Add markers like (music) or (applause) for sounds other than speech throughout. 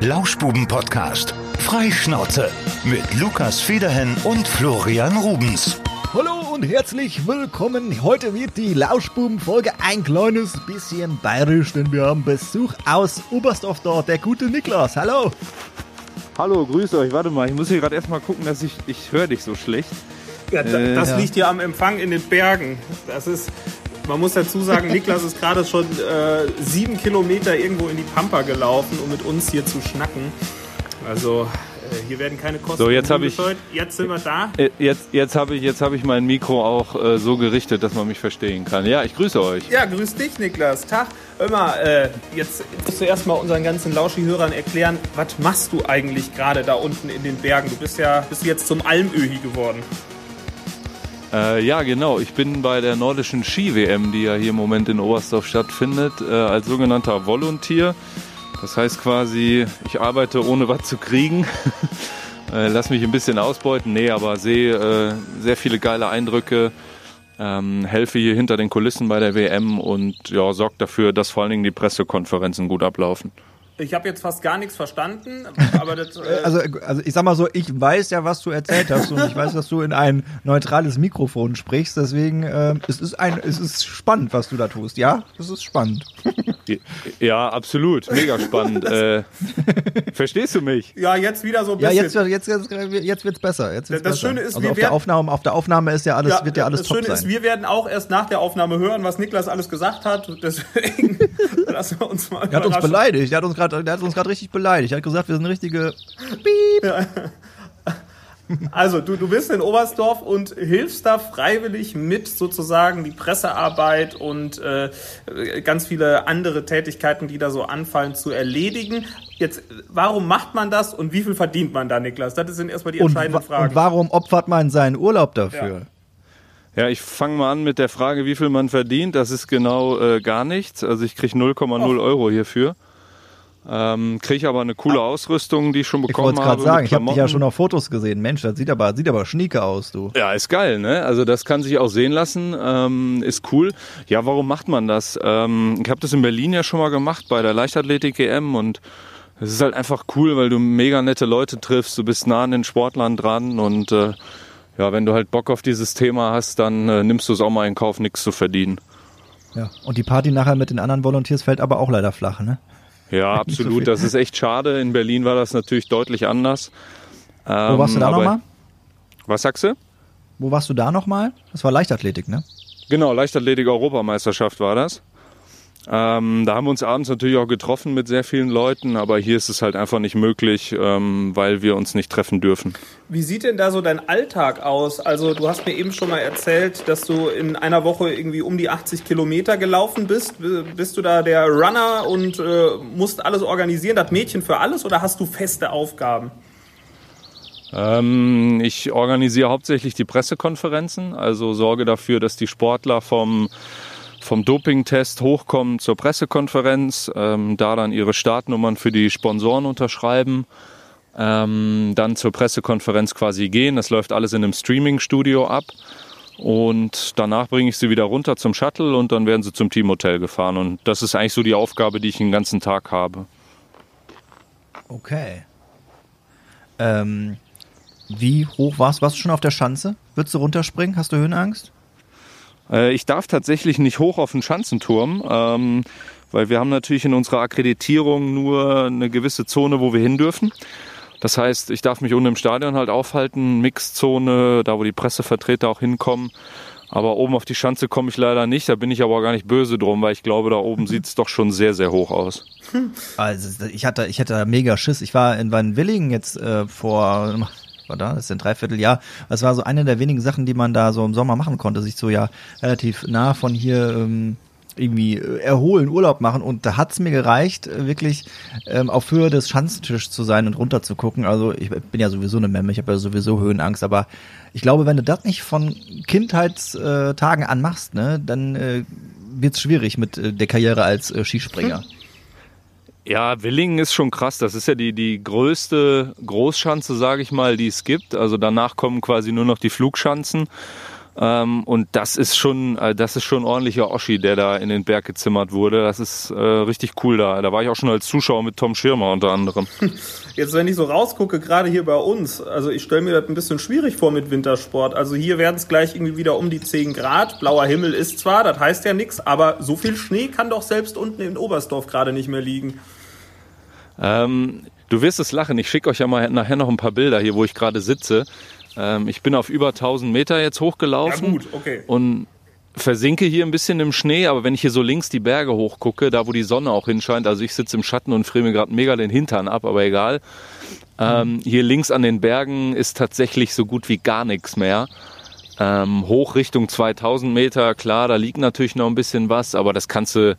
Lauschbuben-Podcast. Freischnauze. Mit Lukas Federhen und Florian Rubens. Hallo und herzlich willkommen. Heute wird die Lauschbuben-Folge ein kleines bisschen bayerisch, denn wir haben Besuch aus Oberstdorf dort. Der gute Niklas. Hallo. Hallo, grüße euch. Warte mal, ich muss hier gerade erstmal gucken, dass ich, ich höre dich so schlecht. Ja, da, Äh, das ja. liegt hier am Empfang in den Bergen. Das ist, man muss dazu sagen, Niklas ist gerade schon äh, sieben Kilometer irgendwo in die Pampa gelaufen, um mit uns hier zu schnacken. Also äh, hier werden keine Kosten. So, jetzt ich-. Jetzt sind wir da. Äh, Jetzt, jetzt habe ich, jetzt hab ich mein Mikro auch äh, so gerichtet, dass man mich verstehen kann. Ja, ich grüße euch. Ja, grüß dich, Niklas. Tag. Immer, äh, jetzt musst du erstmal unseren ganzen Lauschi-Hörern erklären, was machst du eigentlich gerade da unten in den Bergen? Du bist ja bist jetzt zum Almöhi geworden. Äh, ja, genau. Ich bin bei der nordischen Ski-WM, die ja hier im Moment in Oberstdorf stattfindet, äh, als sogenannter Volunteer. Das heißt quasi, ich arbeite ohne was zu kriegen. (laughs) äh, lass mich ein bisschen ausbeuten. Nee, aber sehe äh, sehr viele geile Eindrücke. Ähm, helfe hier hinter den Kulissen bei der WM und ja, sorge dafür, dass vor allen Dingen die Pressekonferenzen gut ablaufen. Ich habe jetzt fast gar nichts verstanden, aber das, (laughs) äh, Also, also ich sag mal so, ich weiß ja, was du erzählt hast und ich weiß, dass du in ein neutrales Mikrofon sprichst. Deswegen, ähm, es ist ein, es ist spannend, was du da tust. Ja, es ist spannend. Ja, absolut. Mega spannend. (laughs) äh, verstehst du mich? ja, jetzt wieder so ein Ja, bisschen. jetzt, jetzt, jetzt, jetzt wird's besser. Jetzt wird's Das besser. Schöne ist, also wir auf der Aufnahme, auf der Aufnahme ist ja alles, wird ja alles das top Schöne sein. ist, wir werden auch erst nach der Aufnahme hören, was Niklas alles gesagt hat. Deswegen (laughs) lassen wir uns mal er hat uns beleidigt. Er hat uns gerade, der hat uns gerade richtig beleidigt. Er hat gesagt, wir sind richtige. Also, du, du bist in Oberstdorf und hilfst da freiwillig mit, sozusagen die Pressearbeit und äh, ganz viele andere Tätigkeiten, die da so anfallen, zu erledigen. Jetzt, warum macht man das und wie viel verdient man da, Niklas? Das sind erstmal die entscheidenden Fragen. und warum opfert man seinen Urlaub dafür? Ja, ich fange mal an mit der Frage, wie viel man verdient. Das ist genau äh, gar nichts. Also ich kriege 0,0 Euro hierfür. Ähm, kriege aber eine coole Ausrüstung, die ich schon Ich bekommen wollte es habe. gerade sagen, ich habe dich ja schon auf Fotos gesehen. Mensch, das sieht aber, sieht aber schnieke aus, du. Ja, ist geil, ne? Also das kann sich auch sehen lassen, ähm, ist cool. Ja, warum macht man das? Ähm, ich habe das in Berlin ja schon mal gemacht bei der Leichtathletik-EM und es ist halt einfach cool, weil du mega nette Leute triffst, du bist nah an den Sportlern dran und äh, ja, wenn du halt Bock auf dieses Thema hast, dann äh, nimmst du es auch mal in Kauf, nichts zu verdienen. Ja. Und die Party nachher mit den anderen Volunteers fällt aber auch leider flach, ne? Ja, so absolut. viel. das ist echt schade. In Berlin war das natürlich deutlich anders. Wo warst du da Ähm, aber- nochmal? Was sagst du? Wo warst du da nochmal? Das war Leichtathletik, ne? Genau, Leichtathletik-Europameisterschaft war das. Ähm, da haben wir uns abends natürlich auch getroffen mit sehr vielen Leuten, aber hier ist es halt einfach nicht möglich, ähm, weil wir uns nicht treffen dürfen. Wie sieht denn da so dein Alltag aus? Also du hast mir eben schon mal erzählt, dass du in einer Woche irgendwie um die 80 Kilometer gelaufen bist. Bist du da der Runner und äh, musst alles organisieren, das Mädchen für alles oder hast du feste Aufgaben? Ähm, ich organisiere hauptsächlich die Pressekonferenzen, also sorge dafür, dass die Sportler vom, vom Dopingtest hochkommen zur Pressekonferenz, ähm, da dann ihre Startnummern für die Sponsoren unterschreiben, ähm, dann zur Pressekonferenz quasi gehen. Das läuft alles in einem Streaming-Studio ab. Und danach bringe ich sie wieder runter zum Shuttle und dann werden sie zum Teamhotel gefahren. Und das ist eigentlich so die Aufgabe, die ich den ganzen Tag habe. Okay. Ähm, wie hoch warst du? Warst du schon auf der Schanze? Würdest du runterspringen? Hast du Höhenangst? Äh, Ich darf tatsächlich nicht hoch auf den Schanzenturm, ähm, weil wir haben natürlich in unserer Akkreditierung nur eine gewisse Zone, wo wir hin dürfen. Das heißt, ich darf mich unten im Stadion halt aufhalten, Mixzone, da wo die Pressevertreter auch hinkommen. Aber oben auf die Schanze komme ich leider nicht, da bin ich aber auch gar nicht böse drum, weil ich glaube, da oben (laughs) sieht es doch schon sehr, sehr hoch aus. Also ich hatte, ich hatte mega Schiss. Ich war in Wannwillingen jetzt äh, vor, da, das ist ein Dreivierteljahr. Das war so eine der wenigen Sachen, die man da so im Sommer machen konnte, sich so ja relativ nah von hier ähm, irgendwie äh, erholen, Urlaub machen. Und da hat's mir gereicht, äh, wirklich ähm, auf Höhe des Schanzentischs zu sein und runter zu gucken. Also ich bin ja sowieso eine Memme, ich habe ja sowieso Höhenangst, aber ich glaube, wenn du das nicht von Kindheitstagen an machst, ne, dann äh, wird's schwierig mit äh, der Karriere als äh, Skispringer. Ja, Willingen ist schon krass. Das ist ja die, die größte Großschanze, sage ich mal, die es gibt. Also danach kommen quasi nur noch die Flugschanzen. Ähm, und das ist schon, äh, das ist schon ordentlicher Oschi, der da in den Berg gezimmert wurde. Das ist äh, richtig cool da. Da war ich auch schon als Zuschauer mit Tom Schirmer unter anderem. (laughs) Jetzt, wenn ich so rausgucke, gerade hier bei uns, also ich stelle mir das ein bisschen schwierig vor mit Wintersport. Also hier werden es gleich irgendwie wieder um die 10 Grad. Blauer Himmel ist zwar, das heißt ja nichts, aber so viel Schnee kann doch selbst unten in Oberstdorf gerade nicht mehr liegen. Ähm, du wirst es lachen. Ich schicke euch ja mal nachher noch ein paar Bilder hier, wo ich gerade sitze. Ähm, ich bin auf über 1000 Meter jetzt hochgelaufen. Ja, gut, okay. Und versinke hier ein bisschen im Schnee, aber wenn ich hier so links die Berge hochgucke, da wo die Sonne auch hinscheint, also ich sitze im Schatten und friere mir gerade mega den Hintern ab, aber egal. Ähm, hier links an den Bergen ist tatsächlich so gut wie gar nichts mehr. Ähm, hoch Richtung 2000 Meter, klar, da liegt natürlich noch ein bisschen was, aber das kannst du,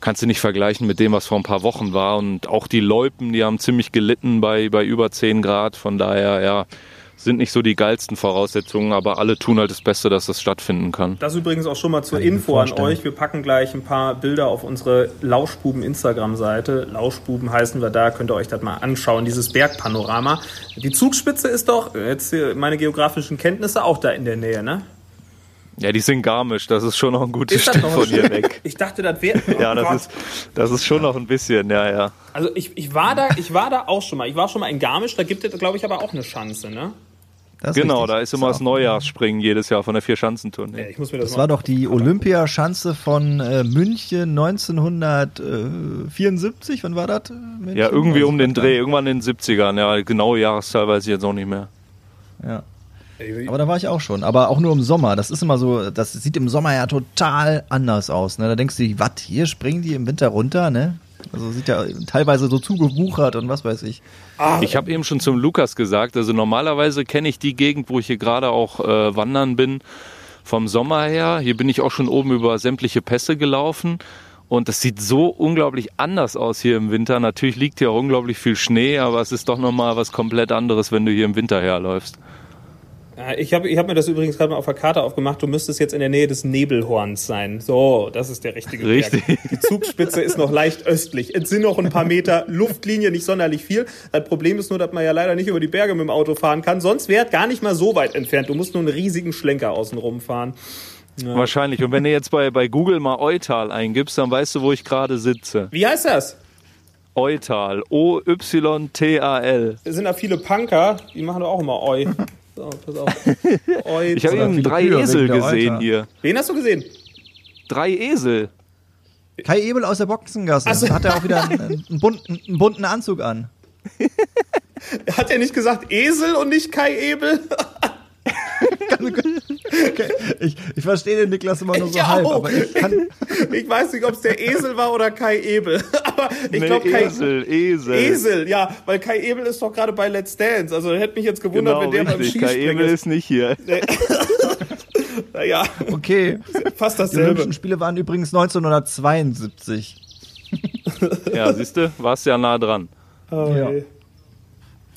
kannst du nicht vergleichen mit dem, was vor ein paar Wochen war. Und auch die Loipen, die haben ziemlich gelitten bei, bei über 10 Grad. Von daher, ja, sind nicht so die geilsten Voraussetzungen, aber alle tun halt das Beste, dass das stattfinden kann. Das übrigens auch schon mal zur Info an euch. Wir packen gleich ein paar Bilder auf unsere Lauschbuben Instagram-Seite. Lauschbuben heißen wir da, könnt ihr euch das mal anschauen, dieses Bergpanorama. Die Zugspitze ist doch, jetzt meine geografischen Kenntnisse, auch da in der Nähe, ne? Ja, die sind Garmisch, das ist schon noch ein gutes Stück von hier weg. Ich dachte, das wäre. (laughs) Oh ja, das ist, das ist schon noch ein bisschen, ja, ja. Also ich, ich, war da, ich war da auch schon mal. Ich war schon mal in Garmisch, da gibt es, glaube ich, aber auch eine Chance, ne? genau, richtig. da ist immer das, das Neujahrsspringen jedes Jahr von der Vier-Schanzentournee. Ja, das, das war doch die Olympiaschanze von äh, München 1974. Wann war das? München? Ja, irgendwie um den Dreh, irgendwann in den 70ern. Ja, genaue Jahreszahl weiß ich jetzt auch nicht mehr. Ja. Aber da war ich auch schon. Aber auch nur im Sommer. Das ist immer so, das sieht im Sommer ja total anders aus. Ne? Da denkst du, was, hier springen die im Winter runter, ne? Also sieht ja teilweise so zugewuchert und was weiß ich. Ah, ich habe eben schon zum Lukas gesagt, also normalerweise kenne ich die Gegend, wo ich hier gerade auch äh, wandern bin, vom Sommer her. Hier bin ich auch schon oben über sämtliche Pässe gelaufen. Und das sieht so unglaublich anders aus hier im Winter. Natürlich liegt hier auch unglaublich viel Schnee, aber es ist doch nochmal was komplett anderes, wenn du hier im Winter herläufst. Ich habe ich hab mir das übrigens gerade mal auf der Karte aufgemacht. Du müsstest jetzt in der Nähe des Nebelhorns sein. So, das ist der richtige Richtig. Berg. Die Zugspitze ist noch leicht östlich. Es sind noch ein paar Meter Luftlinie, nicht sonderlich viel. Das Problem ist nur, dass man ja leider nicht über die Berge mit dem Auto fahren kann. Sonst wäre es gar nicht mal so weit entfernt. Du musst nur einen riesigen Schlenker außen rumfahren. Ja. Wahrscheinlich. Und wenn du jetzt bei, bei Google mal Eutal eingibst, dann weißt du, wo ich gerade sitze. Wie heißt das? Eutal. O-Y-T-A-L. Es sind da viele Punker, die machen doch auch immer Eu. So, pass auf. (laughs) ich habe eben drei Esel gesehen hier. Wen hast du gesehen? Drei Esel. Kai Ebel aus der Boxengasse. So. Hat er auch wieder (laughs) einen, einen, bunten, einen bunten Anzug an. Hat er nicht gesagt Esel und nicht Kai Ebel? (laughs) ich, ich verstehe den Niklas immer nur so ich halb, auch. aber ich kann. Ich weiß nicht, ob es der Esel war oder Kai Ebel. (laughs) Aber ich nee, glaube Kai. Esel, Esel. Esel, ja, weil Kai Ebel ist doch gerade bei Let's Dance. Also hätte mich jetzt gewundert, genau, wenn der richtig. beim Skispringen Kai Ebel ist nicht hier. (laughs) naja. Okay. Fast dasselbe. Die Olympischen Spiele waren übrigens 1972. (laughs) ja, siehst du, warst ja nah dran. Oh, ja.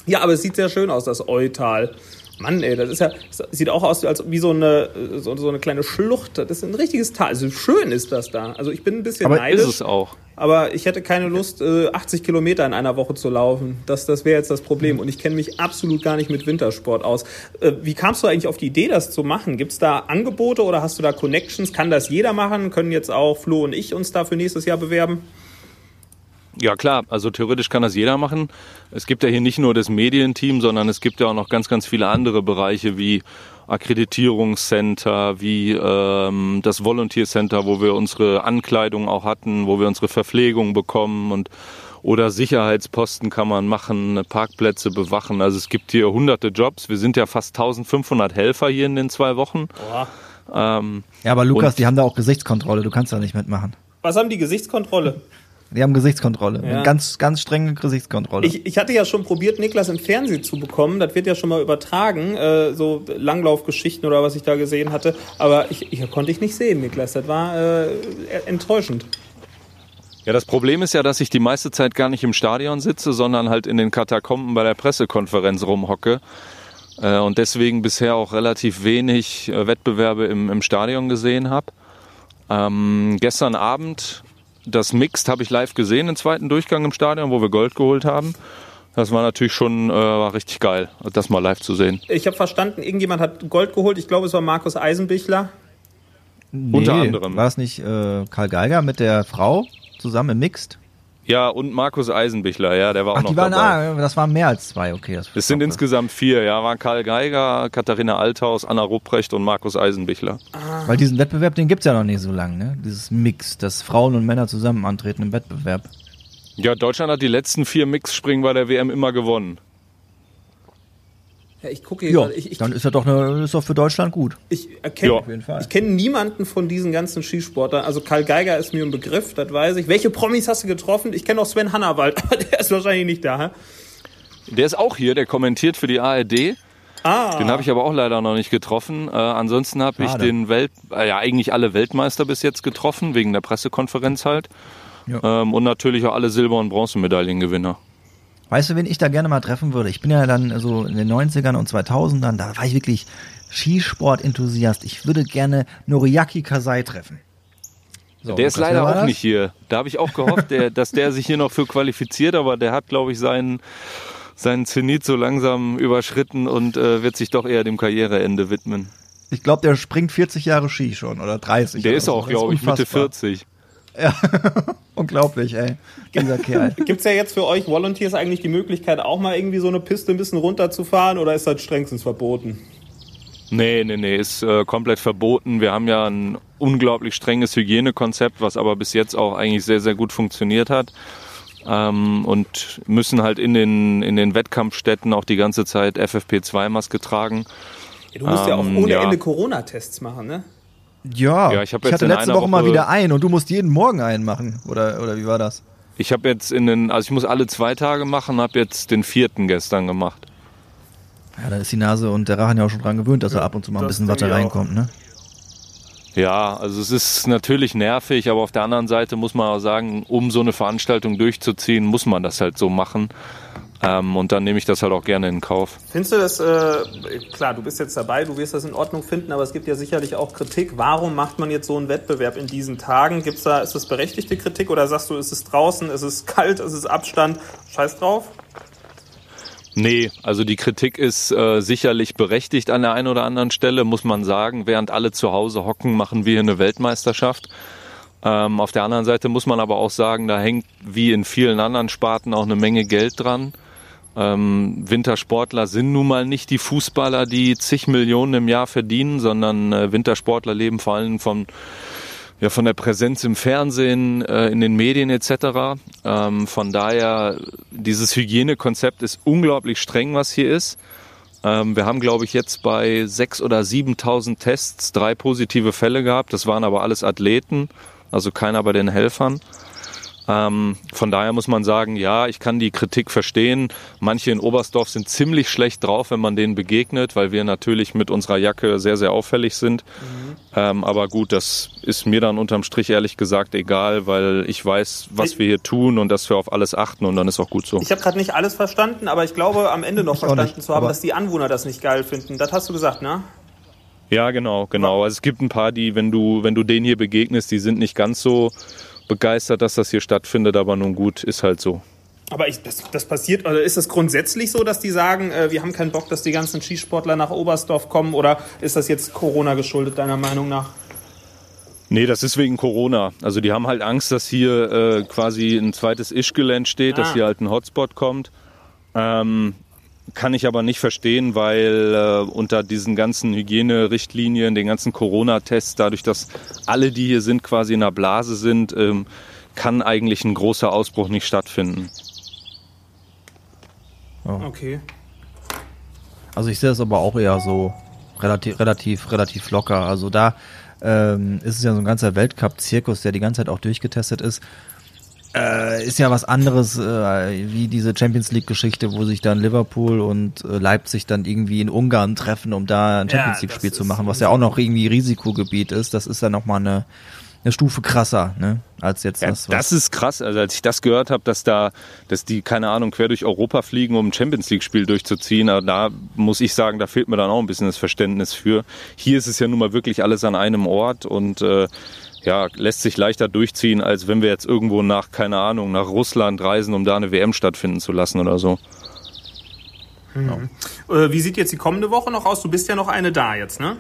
ja, aber es sieht sehr schön aus, das Eutal. Mann, ey, das ist ja, das sieht auch aus als wie so eine, so, so, eine kleine Schlucht. Das ist ein richtiges Tal. Also schön ist das da. Also ich bin ein bisschen aber neidisch. ist es auch. Aber ich hätte keine Lust, 80 Kilometer in einer Woche zu laufen. Das, das wäre jetzt das Problem. Und ich kenne mich absolut gar nicht mit Wintersport aus. Äh, wie kamst du eigentlich auf die Idee, das zu machen? Gibt es da Angebote oder hast du da Connections? Kann das jeder machen? Können jetzt auch Flo und ich uns da für nächstes Jahr bewerben? Ja klar, also theoretisch kann das jeder machen. Es gibt ja hier nicht nur das Medienteam, sondern es gibt ja auch noch ganz, ganz viele andere Bereiche wie Akkreditierungscenter, wie ähm, das Volunteer Center, wo wir unsere Ankleidung auch hatten, wo wir unsere Verpflegung bekommen und oder Sicherheitsposten kann man machen, Parkplätze bewachen. Also es gibt hier hunderte Jobs. Wir sind ja fast 1500 Helfer hier in den zwei Wochen. Ähm, ja, aber Lukas, die haben da auch Gesichtskontrolle. Du kannst da nicht mitmachen. Was haben die Gesichtskontrolle? Die haben Gesichtskontrolle. Ja. Ganz, ganz strenge Gesichtskontrolle. Ich, ich hatte ja schon probiert, Niklas im Fernsehen zu bekommen. Das wird ja schon mal übertragen, äh, so Langlaufgeschichten oder was ich da gesehen hatte. Aber ich, ich konnte ich nicht sehen, Niklas. Das war äh, enttäuschend. Ja, das Problem ist ja, dass ich die meiste Zeit gar nicht im Stadion sitze, sondern halt in den Katakomben bei der Pressekonferenz rumhocke. Äh, und deswegen bisher auch relativ wenig äh, Wettbewerbe im, im Stadion gesehen habe. Ähm, gestern Abend das Mixed habe ich live gesehen, den zweiten Durchgang im Stadion, wo wir Gold geholt haben. Das war natürlich schon äh, war richtig geil, das mal live zu sehen. Ich habe verstanden, irgendjemand hat Gold geholt. Ich glaube, es war Markus Eisenbichler. Nee, Unter anderem. War es nicht äh, Karl Geiger mit der Frau zusammen im Mixed? Ja, und Markus Eisenbichler, ja, der war auch Ach, noch die waren, dabei. ah, das waren mehr als zwei, okay. Das Es sind insgesamt vier, ja, waren Karl Geiger, Katharina Althaus, Anna Rupprecht und Markus Eisenbichler. Weil diesen Wettbewerb, den gibt's ja noch nicht so lange, ne? Dieses Mix, dass Frauen und Männer zusammen antreten im Wettbewerb. Ja, Deutschland hat die letzten vier Mixspringen bei der WM immer gewonnen. Ja, ich gucke hier Ja. Ich, ich, dann ist das doch, eine, ist doch für Deutschland gut. ich erkenne Ja. Auf jeden Fall. Ich kenne niemanden von diesen ganzen Skisportlern. Also Karl Geiger ist mir ein Begriff, das weiß ich. Welche Promis hast du getroffen? Ich kenne auch Sven Hannawald, (laughs) aber der ist wahrscheinlich nicht da. Hä? Der ist auch hier, der kommentiert für die ARD. Ah, Den habe ich aber auch leider noch nicht getroffen. Äh, ansonsten habe ich den Welt, äh, ja eigentlich alle Weltmeister bis jetzt getroffen, wegen der Pressekonferenz halt. Ja. Ähm, und natürlich auch alle Silber- und Bronzemedaillengewinner. Weißt du, wen ich da gerne mal treffen würde? Ich bin ja dann so in den 90ern und 2000ern, da war ich wirklich Skisport-Enthusiast. Ich würde gerne Noriaki Kasai treffen. So, der ist leider auch nicht hier. Da habe ich auch gehofft, der, dass der sich hier noch für qualifiziert, aber der hat, glaube ich, seinen, seinen Zenit so langsam überschritten und äh, wird sich doch eher dem Karriereende widmen. Ich glaube, der springt 40 Jahre Ski schon oder 30. Der ist auch, so. glaube ich, Mitte 40. Ja. (laughs) Unglaublich, ey. Dieser Kerl. (laughs) Gibt es ja jetzt für euch Volunteers eigentlich die Möglichkeit, auch mal irgendwie so eine Piste ein bisschen runterzufahren oder ist das strengstens verboten? Nee, nee, nee, ist äh, komplett verboten. Wir haben ja ein unglaublich strenges Hygienekonzept, was aber bis jetzt auch eigentlich sehr, sehr gut funktioniert hat. Ähm, und müssen halt in den, in den Wettkampfstätten auch die ganze Zeit FFP2-Maske tragen. Ja, du musst ähm, ja auch ähm, ohne ja. Ende Corona-Tests machen, ne? Ja, Ja, ich jetzt hatte in letzte einer Woche, mal Woche- wieder ein und du musst jeden Morgen einen machen. Oder, oder wie war das? Ich habe jetzt in den, also ich muss alle zwei Tage machen, habe jetzt den vierten gestern gemacht. Ja, da ist die Nase und der Rachen ja auch schon dran gewöhnt, dass er ab und zu mal ein bisschen Watte ich reinkommt, ne? Ja, also es ist natürlich nervig, aber auf der anderen Seite muss man auch sagen, um so eine Veranstaltung durchzuziehen, muss man das halt so machen. Ähm, und dann nehme ich das halt auch gerne in Kauf. Findest du das, äh, klar, du bist jetzt dabei, du wirst das in Ordnung finden, aber es gibt ja sicherlich auch Kritik. Warum macht man jetzt so einen Wettbewerb in diesen Tagen? Gibt's da, ist das berechtigte Kritik oder sagst du, ist es draußen, ist es kalt, ist es Abstand? Scheiß drauf? Nee, also die Kritik ist äh, sicherlich berechtigt an der einen oder anderen Stelle, muss man sagen. Während alle zu Hause hocken, machen wir hier eine Weltmeisterschaft. Ähm, auf der anderen Seite muss man aber auch sagen, da hängt wie in vielen anderen Sparten auch eine Menge Geld dran. Ähm, Wintersportler sind nun mal nicht die Fußballer, die zig Millionen im Jahr verdienen, sondern äh, Wintersportler leben vor allem von ja, von der Präsenz im Fernsehen, äh, in den Medien etc. Ähm, von daher, dieses Hygienekonzept ist unglaublich streng, was hier ist. Ähm, wir haben, glaube ich, jetzt bei 6.000 oder 7.000 Tests drei positive Fälle gehabt. Das waren aber alles Athleten, also keiner bei den Helfern. Ähm, von daher muss man sagen, ja, ich kann die Kritik verstehen. Manche in Oberstdorf sind ziemlich schlecht drauf, wenn man denen begegnet, weil wir natürlich mit unserer Jacke sehr, sehr auffällig sind. Ähm, aber gut, das ist mir dann unterm Strich ehrlich gesagt egal, weil ich weiß, was wir hier tun und dass wir auf alles achten und dann ist auch gut so. Ich habe gerade nicht alles verstanden, aber ich glaube am Ende noch Ich verstanden nicht, zu haben, dass die Anwohner das nicht geil finden. Das hast du gesagt, ne? Ja, genau, genau. Also es gibt ein paar, die, wenn du, wenn du denen hier begegnest, die sind nicht ganz so begeistert, dass das hier stattfindet, aber nun gut, ist halt so. Aber ich, das, das passiert, oder ist das grundsätzlich so, dass die sagen, äh, wir haben keinen Bock, dass die ganzen Skisportler nach Oberstdorf kommen? Oder ist das jetzt Corona geschuldet, deiner Meinung nach? Nee, das ist wegen Corona. Also die haben halt Angst, dass hier äh, quasi ein zweites Ischgelände steht, Ah. dass hier halt ein Hotspot kommt. Ähm, kann ich aber nicht verstehen, weil äh, unter diesen ganzen Hygienerichtlinien, den ganzen Corona-Tests, dadurch, dass alle, die hier sind, quasi in der Blase sind, ähm, kann eigentlich ein großer Ausbruch nicht stattfinden. Okay. Also ich sehe das aber auch eher so relativ, relativ, relativ locker. Also da ähm, ist es ja so ein ganzer Weltcup-Zirkus, der die ganze Zeit auch durchgetestet ist. Äh, ist ja was anderes äh, wie diese Champions League-Geschichte, wo sich dann Liverpool und äh, Leipzig dann irgendwie in Ungarn treffen, um da ein Ja, Champions League-Spiel zu machen, was ja auch noch irgendwie Risikogebiet ist. Das ist ja nochmal eine, eine Stufe krasser, ne? Als jetzt Ja, das, was das ist krass. Also als ich das gehört habe, dass da, dass die, keine Ahnung, quer durch Europa fliegen, um ein Champions League-Spiel durchzuziehen, da muss ich sagen, da fehlt mir dann auch ein bisschen das Verständnis für. Hier ist es ja nun mal wirklich alles an einem Ort und äh, ja, lässt sich leichter durchziehen, als wenn wir jetzt irgendwo nach, keine Ahnung, nach Russland reisen, um da eine WM stattfinden zu lassen oder so. Äh, wie sieht jetzt die kommende Woche noch aus? Du bist ja noch eine da jetzt, ne?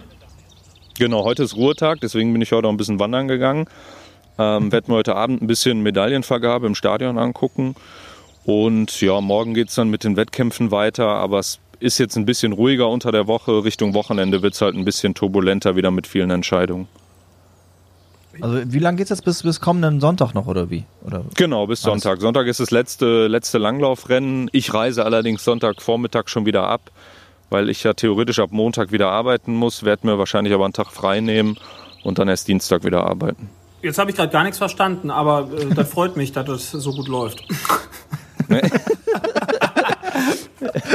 Genau, heute ist Ruhetag, deswegen bin ich heute auch ein bisschen wandern gegangen. Ähm, (laughs) werden wir heute Abend ein bisschen Medaillenvergabe im Stadion angucken. Und ja, morgen geht's dann mit den Wettkämpfen weiter, aber es ist jetzt ein bisschen ruhiger unter der Woche. Richtung Wochenende wird's halt ein bisschen turbulenter wieder mit vielen Entscheidungen. Also wie lange geht's jetzt bis, bis kommenden Sonntag noch oder wie? Oder? Genau, bis Alles- Sonntag. Sonntag ist das letzte, letzte Langlaufrennen. Ich reise allerdings Sonntagvormittag schon wieder ab, weil ich ja theoretisch ab Montag wieder arbeiten muss, werde mir wahrscheinlich aber einen Tag frei nehmen und dann erst Dienstag wieder arbeiten. Jetzt habe ich gerade gar nichts verstanden, aber äh, das (laughs) freut mich, dass das so gut läuft. (laughs)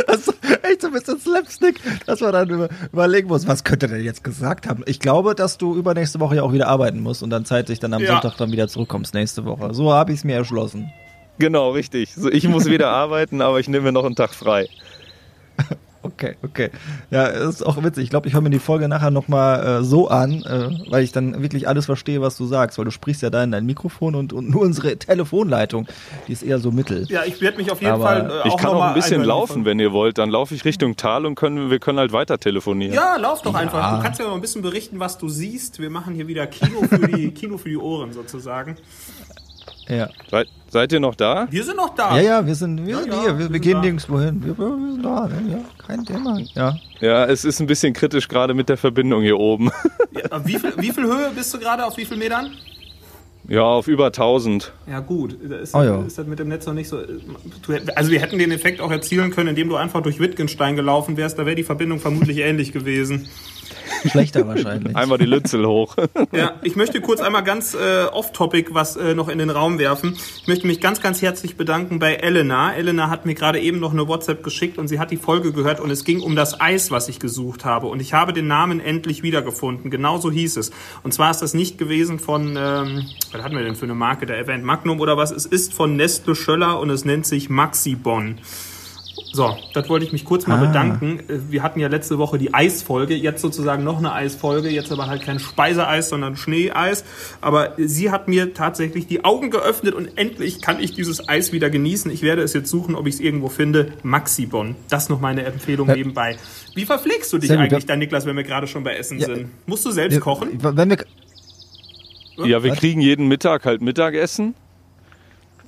Das ist echt so ein bisschen Slapstick, dass man dann über, überlegen muss, was könnte der jetzt gesagt haben. Ich glaube, dass du übernächste Woche ja auch wieder arbeiten musst und dann zeitlich dann am Ja. Sonntag dann wieder zurückkommst nächste Woche. So habe ich es mir erschlossen. Genau, richtig. So, ich muss wieder (laughs) arbeiten, aber ich nehme mir noch einen Tag frei. Okay, okay. Ja, ist auch witzig. Ich glaube, ich höre mir die Folge nachher nochmal äh, so an, äh, weil ich dann wirklich alles verstehe, was du sagst, weil du sprichst ja da in dein Mikrofon und, und nur unsere Telefonleitung, die ist eher so mittel. Ja, ich werde mich auf jeden Aber Fall äh, Ich auch kann noch auch mal ein bisschen laufen, wenn ihr wollt. Dann laufe ich Richtung Tal und können, wir können halt weiter telefonieren. Ja, lauf doch einfach. Du kannst ja noch ein bisschen berichten, was du siehst. Wir machen hier wieder Kino für die, (laughs) Kino für die Ohren sozusagen. Ja. Seid, seid ihr noch da? Wir sind noch da. Ja, ja, wir sind, wir sind ja, hier, wir, wir sind gehen da. nirgendwo hin. Wir, wir sind da, ne? ja, kein Thema. Ja. Ja, es ist ein bisschen kritisch gerade mit der Verbindung hier oben. Ja, wie, viel, wie viel Höhe bist du gerade? Auf wie viel Metern? Ja, auf über 1000. Ja, gut. Da Ist, Oh ja. ist das mit dem Netz noch nicht so. Also, wir hätten den Effekt auch erzielen können, indem du einfach durch Wittgenstein gelaufen wärst. Da wäre die Verbindung vermutlich ähnlich gewesen. Schlechter (laughs) wahrscheinlich. Einmal die Lützel hoch. Ja, ich möchte kurz einmal ganz äh, off-topic was äh, noch in den Raum werfen. Ich möchte mich ganz, ganz herzlich bedanken bei Elena. Elena hat mir gerade eben noch eine WhatsApp geschickt und sie hat die Folge gehört und es ging um das Eis, was ich gesucht habe. Und ich habe den Namen endlich wiedergefunden. Genauso hieß es. Und zwar ist das nicht gewesen von, ähm, was hatten wir denn für eine Marke, der Event Magnum oder was? Es ist von Nestle Schöller und es nennt sich Maxibon. So, das wollte ich mich kurz mal Ah. bedanken. Äh, Wir hatten ja letzte Woche die Eisfolge, jetzt sozusagen noch eine Eisfolge, jetzt aber halt kein Speiseeis, sondern Schneeeis. Aber sie hat mir tatsächlich die Augen geöffnet und endlich kann ich dieses Eis wieder genießen. Ich werde es jetzt suchen, ob ich es irgendwo finde. Maxibon. Das noch meine Empfehlung nebenbei. Wie verpflegst du dich Sehr gut. eigentlich, dann Niklas, wenn wir gerade schon bei Essen Ja. sind? Musst du selbst kochen? Wenn wir, Ja, wir kriegen jeden Mittag halt Mittagessen.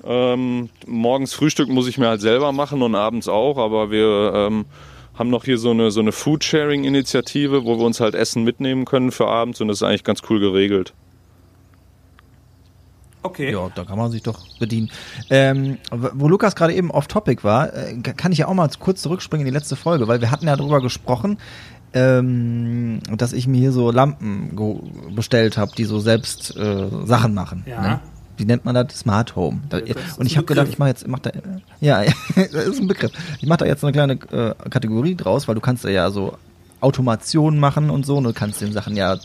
Ähm, morgens Frühstück muss ich mir halt selber machen und abends auch, aber wir ähm, haben noch hier so eine, so eine Food-Sharing-Initiative, wo wir uns halt Essen mitnehmen können für abends und das ist eigentlich ganz cool geregelt. Okay. Ja, da kann man sich doch bedienen. Ähm, wo Lukas gerade eben off-topic war, äh, kann ich ja auch mal kurz zurückspringen in die letzte Folge, weil wir hatten ja darüber gesprochen, ähm, dass ich mir hier so Lampen bestellt habe, die so selbst äh, Sachen machen. Ja. Ne? Wie nennt man das? Smart Home. Da, und ich habe gedacht, ich mache jetzt, mach da, ja, (laughs) das ist ein Begriff. Ich mache da jetzt eine kleine äh, Kategorie draus, weil du kannst da ja so Automation machen und so und du kannst den Sachen ja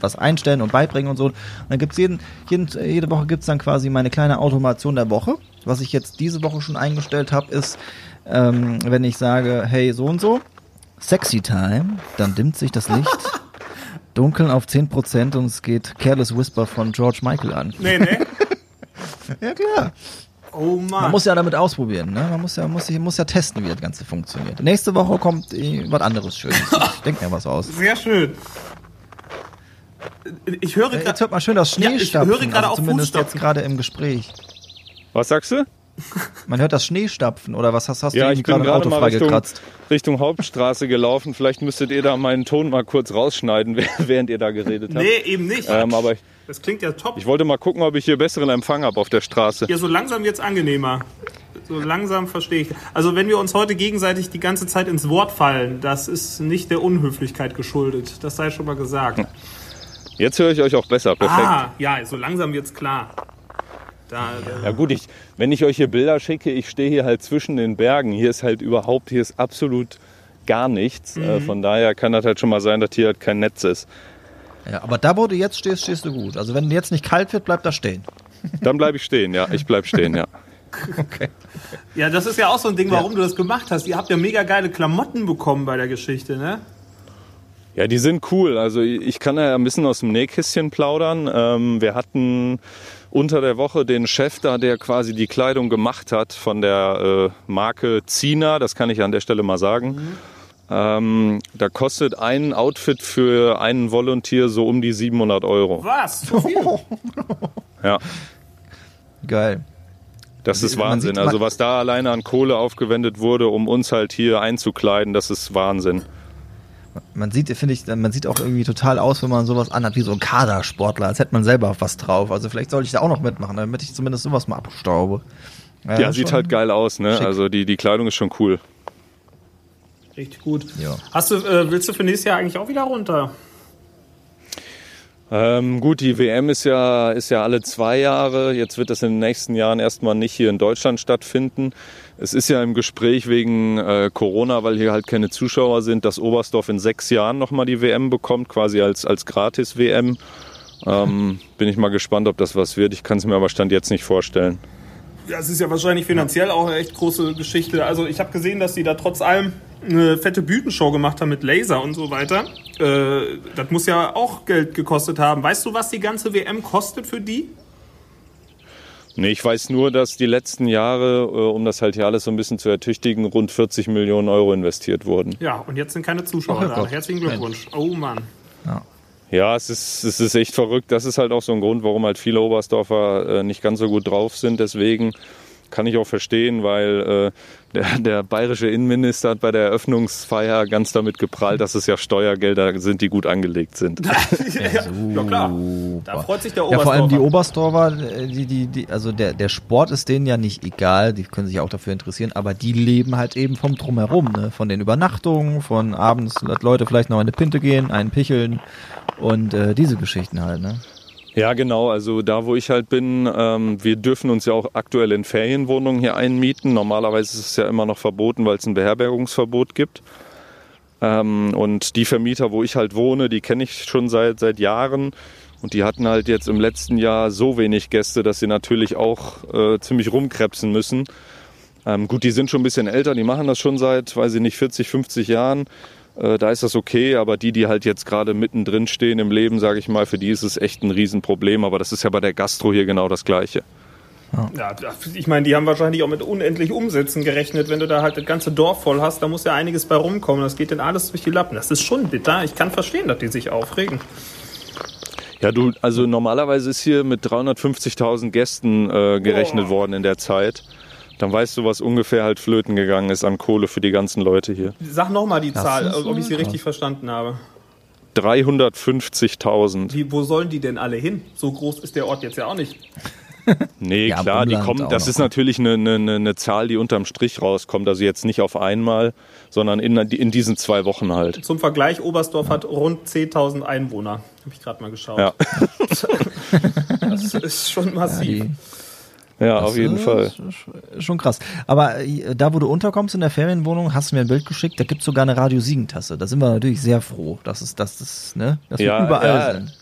was einstellen und beibringen und so. Und dann gibt's jeden, jeden, jede Woche gibt's dann quasi meine kleine Automation der Woche. Was ich jetzt diese Woche schon eingestellt habe, ist, ähm, wenn ich sage, hey, so und so, Sexy Time, dann dimmt sich das Licht. (laughs) Dunkeln auf 10% und es geht Careless Whisper von George Michael an. Nee, nee. (laughs) (laughs) Ja klar. Oh Mann. Man muss ja damit ausprobieren, ne? Man muss ja, muss, muss ja testen, wie das Ganze funktioniert. Nächste Woche kommt eh, was anderes Schönes. (laughs) Ich denke mir was aus. Sehr schön. Ich höre Äh, Jetzt gerade. hört man schön das Ja, ich Schneestapfen. höre gerade also auch zumindest Fußstapfen. jetzt gerade im Gespräch. Was sagst du? Man hört das Schneestapfen oder was hast, hast Ja, du ich bin gerade Auto mal Richtung, freigekratzt? Richtung Hauptstraße gelaufen. Vielleicht müsstet ihr da meinen Ton mal kurz rausschneiden, (laughs) während ihr da geredet habt. Nee, eben nicht. Ähm, aber ich, das klingt ja top. ich wollte mal gucken, ob ich hier besseren Empfang habe auf der Straße. Ja, so langsam wird's angenehmer. So langsam verstehe ich. Also wenn wir uns heute gegenseitig die ganze Zeit ins Wort fallen, das ist nicht der Unhöflichkeit geschuldet. Das sei schon mal gesagt. Jetzt höre ich euch auch besser. Perfekt. Ah, ja, so langsam wird's klar. Da, da. Ja gut, ich, wenn ich euch hier Bilder schicke, ich stehe hier halt zwischen den Bergen. Hier ist halt überhaupt, hier ist absolut gar nichts. Mhm. Äh, von daher kann das halt schon mal sein, dass hier halt kein Netz ist. Ja, aber da, wo du jetzt stehst, stehst du gut. Also wenn jetzt nicht kalt wird, bleib da stehen. Dann bleibe ich stehen, ja. Ich bleib stehen, ja. (laughs) ja, das ist ja auch so ein Ding, warum du das gemacht hast. Ihr habt ja mega geile Klamotten bekommen bei der Geschichte, ne? Ja, die sind cool. Also ich kann ja ein bisschen aus dem Nähkästchen plaudern. Ähm, wir hatten unter der Woche den Chef da, der quasi die Kleidung gemacht hat von der äh, Marke Zina. Das kann ich an der Stelle mal sagen. Mhm. Ähm, da kostet ein Outfit für einen Volunteer so um die 700 Euro. Was? So viel? (laughs) Ja. Geil. Das ist Wahnsinn. sieht- Also was da alleine an Kohle aufgewendet wurde, um uns halt hier einzukleiden, das ist Wahnsinn. Man sieht, finde ich, man sieht auch irgendwie total aus, wenn man sowas anhat wie so ein Kadersportler, als hätte man selber was drauf. Also vielleicht sollte ich da auch noch mitmachen, damit ich zumindest sowas mal abstaube. Ja, sieht schon- halt geil aus, ne? schick. Also die, die Kleidung ist schon cool. Richtig gut. Ja. Hast du, äh, willst du für nächstes Jahr eigentlich auch wieder runter? Ähm, gut, die WM ist ja, ist ja alle zwei Jahre. Jetzt wird das in den nächsten Jahren erstmal nicht hier in Deutschland stattfinden. Es ist ja im Gespräch wegen äh, Corona, weil hier halt keine Zuschauer sind, dass Oberstdorf in sechs Jahren nochmal die WM bekommt, quasi als, als Gratis-WM. Ähm, bin ich mal gespannt, ob das was wird. Ich kann es mir aber Stand jetzt nicht vorstellen. Ja, es ist ja wahrscheinlich finanziell auch eine echt große Geschichte. Also ich habe gesehen, dass die da trotz allem eine fette Bühnenshow gemacht haben mit Laser und so weiter. Äh, das muss ja auch Geld gekostet haben. Weißt du, was die ganze WM kostet für die? Nee, ich weiß nur, dass die letzten Jahre, äh, um das halt hier alles so ein bisschen zu ertüchtigen, rund 40 Millionen Euro investiert wurden. Ja, und jetzt sind keine Zuschauer Ach, da. Gott. Herzlichen Glückwunsch. Oh Mann. Ja, es ist, es ist echt verrückt. Das ist halt auch so ein Grund, warum halt viele Oberstdorfer äh, nicht ganz so gut drauf sind. Deswegen kann ich auch verstehen, weil äh, der, der bayerische Innenminister hat bei der Eröffnungsfeier ganz damit geprahlt, dass es ja Steuergelder sind, die gut angelegt sind. (laughs) ja, ja, klar. Da freut sich der Ja, vor allem die Oberstdorfer. Oberstdorfer, äh, die, die, die, also der, der Sport ist denen ja nicht egal, die können sich auch dafür interessieren, aber die leben halt eben vom Drumherum, ne? Von den Übernachtungen, von abends, dass Leute vielleicht noch in eine Pinte gehen, einen picheln und äh, diese Geschichten halt, ne? Ja, genau. Also da, wo ich halt bin, ähm, wir dürfen uns ja auch aktuell in Ferienwohnungen hier einmieten. Normalerweise ist es ja immer noch verboten, weil es ein Beherbergungsverbot gibt. Ähm, und die Vermieter, wo ich halt wohne, die kenne ich schon seit, seit Jahren. Und die hatten halt jetzt im letzten Jahr so wenig Gäste, dass sie natürlich auch äh, ziemlich rumkrebsen müssen. Ähm, gut, die sind schon ein bisschen älter, die machen das schon seit, weiß ich nicht, 40, 50 Jahren. Äh, da ist das okay, aber die, die halt jetzt gerade mittendrin stehen im Leben, sage ich mal, für die ist es echt ein Riesenproblem. Aber das ist ja bei der Gastro hier genau das Gleiche. Ja, ich meine, die haben wahrscheinlich auch mit unendlich Umsätzen gerechnet. Wenn du da halt das ganze Dorf voll hast, da muss ja einiges bei rumkommen. Das geht dann alles durch die Lappen. Das ist schon bitter. Ich kann verstehen, dass die sich aufregen. Ja, du, also normalerweise ist hier mit 350.000 Gästen äh, gerechnet Boah. worden in der Zeit. Dann weißt du, was ungefähr halt flöten gegangen ist an Kohle für die ganzen Leute hier. Sag nochmal die Das Zahl, ist ob ich sie richtig verstanden habe. 350.000. Wie, wo sollen die denn alle hin? So groß ist der Ort jetzt ja auch nicht. (laughs) Nee, Ja, klar, die kommen, das noch. ist natürlich eine, eine, eine Zahl, die unterm Strich rauskommt. Also jetzt nicht auf einmal, sondern in, in diesen zwei Wochen halt. Zum Vergleich, Oberstdorf hat rund 10.000 Einwohner. Habe ich gerade mal geschaut. Ja, (laughs) Das ist schon massiv. Ja Das auf jeden ist Fall. sch- Schon krass. Aber äh, da, wo du unterkommst in der Ferienwohnung, hast du mir ein Bild geschickt, da gibt's sogar eine Radio Siegentasse. Da sind wir natürlich sehr froh, dass es, dass es, ne, dass Ja, wir überall ja. sind.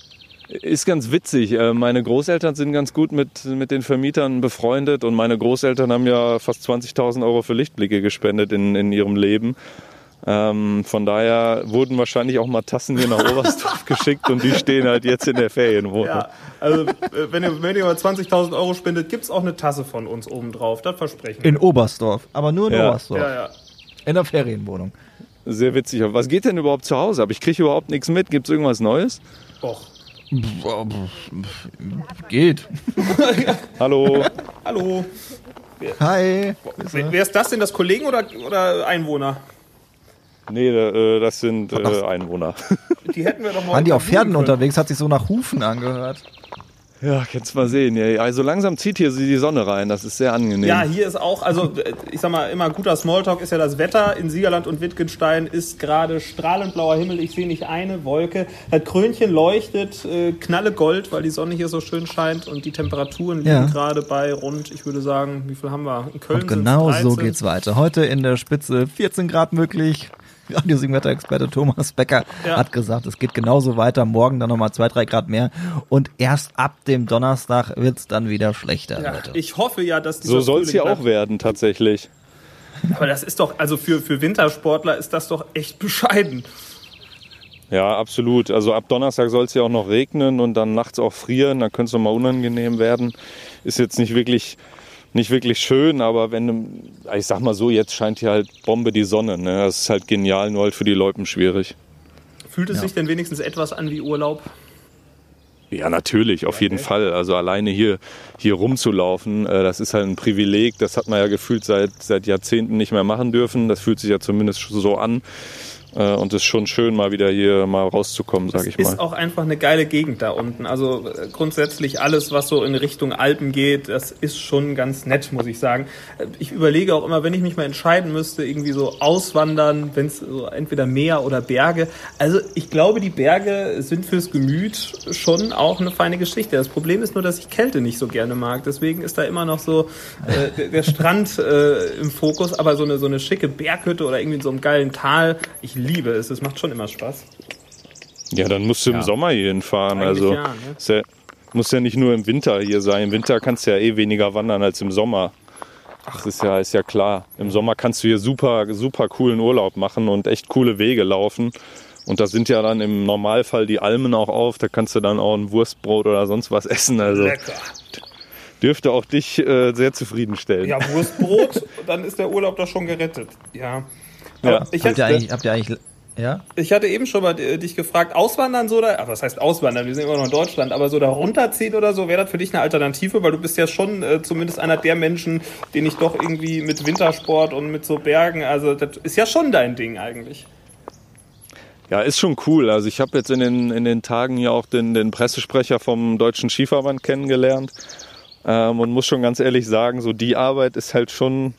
Ist ganz witzig. Äh, Meine Großeltern sind ganz gut mit, mit den Vermietern befreundet und meine Großeltern haben ja fast 20.000 Euro für Lichtblicke gespendet in, in ihrem Leben. Ähm, von daher wurden wahrscheinlich auch mal Tassen hier nach Oberstdorf (laughs) geschickt und die stehen halt jetzt in der Ferienwohnung. Ja, also äh, wenn ihr, wenn ihr mal 20.000 Euro spendet, gibt's auch eine Tasse von uns oben drauf. Das versprechen wir. In Oberstdorf, aber nur in Ja. Oberstdorf. Ja, ja. In der Ferienwohnung. Sehr witzig. Aber Was geht denn überhaupt zu Hause ab? Ich kriege überhaupt nichts mit. Gibt es irgendwas Neues? Och. Geht. (laughs) Hallo? Hallo. Hi. Wer, wer ist das denn? Das Kollegen oder, oder Einwohner? Nee, äh, das sind äh, Einwohner. (laughs) Die hätten wir doch mal Waren die auf Pferden können. unterwegs? Hat sich so nach Hufen angehört. Ja, kannst mal sehen. Ja, also langsam zieht hier die Sonne rein. Das ist sehr angenehm. Ja, hier ist auch, also äh, ich sag mal, immer guter Smalltalk ist ja das Wetter. In Siegerland und Wittgenstein ist gerade strahlend blauer Himmel. Ich sehe nicht eine Wolke. Das Krönchen leuchtet, äh, knalle Gold, weil die Sonne hier so schön scheint und die Temperaturen liegen Ja. gerade bei rund, ich würde sagen, wie viel haben wir? In Köln Und genau so 13. geht's weiter. Heute in der Spitze 14 Grad möglich. Radiosiegwetterexperte Thomas Becker Ja. hat gesagt, es geht genauso weiter. Morgen dann nochmal zwei, drei Grad mehr. Und erst ab dem Donnerstag wird's dann wieder schlechter. Ja, Leute. ich hoffe ja, dass dieser so soll es hier auch werden, tatsächlich. Aber das ist doch, also für, für Wintersportler ist das doch echt bescheiden. Ja, absolut. Also ab Donnerstag soll es ja auch noch regnen und dann nachts auch frieren. Da könnte es mal unangenehm werden. Ist jetzt nicht wirklich, nicht wirklich schön, aber wenn, ich sag mal so, jetzt scheint hier halt Bombe die Sonne. Ne? Das ist halt genial, nur halt für die Leuten schwierig. Fühlt es ja. sich denn wenigstens etwas an wie Urlaub? Ja, natürlich, auf jeden Fall. Also alleine hier, hier rumzulaufen, äh, das ist halt ein Privileg. Das hat man ja gefühlt seit, seit Jahrzehnten nicht mehr machen dürfen. Das fühlt sich ja zumindest so an. Äh, und es ist schon schön, mal wieder hier mal rauszukommen, sage ich mal. Es ist auch einfach eine geile Gegend da unten. Also äh, grundsätzlich alles, was so in Richtung Alpen geht, das ist schon ganz nett, muss ich sagen. Äh, ich überlege auch immer, wenn ich mich mal entscheiden müsste, irgendwie so auswandern, wenn es so entweder Meer oder Berge. Also ich glaube, die Berge sind fürs Gemüt schon auch eine feine Geschichte. Das Problem ist nur, dass ich Kälte nicht so gerne mag. Deswegen ist da immer noch so äh, der Strand äh, im Fokus, aber so eine, so eine schicke Berghütte oder irgendwie in so einem geilen Tal. Ich liebe es. Es macht schon immer Spaß. Ja, dann musst du ja. im Sommer hier hinfahren. Eigentlich also ja, ne? ja, muss ja nicht nur im Winter hier sein. Im Winter kannst du ja eh weniger wandern als im Sommer. Das ist ja, ist ja klar. Im Sommer kannst du hier super, super coolen Urlaub machen und echt coole Wege laufen. Und da sind ja dann im Normalfall die Almen auch auf. Da kannst du dann auch ein Wurstbrot oder sonst was essen. Also Lecker. dürfte auch dich äh, sehr zufriedenstellen. Ja, Wurstbrot, dann ist der Urlaub doch schon gerettet. Ja. Ja. Ich habt, ihr eigentlich, habt ihr eigentlich ja? Ich hatte eben schon mal dich gefragt, auswandern so da, aber was heißt auswandern? Wir sind immer noch in Deutschland, aber so da runterziehen oder so, wäre das für dich eine Alternative? Weil du bist ja schon äh, zumindest einer der Menschen, den ich doch irgendwie mit Wintersport und mit so Bergen, also das ist ja schon dein Ding eigentlich. Ja, ist schon cool. Also ich habe jetzt in den, in den Tagen hier auch den, den Pressesprecher vom Deutschen Skiverband kennengelernt ähm, und muss schon ganz ehrlich sagen, so die Arbeit ist halt schon,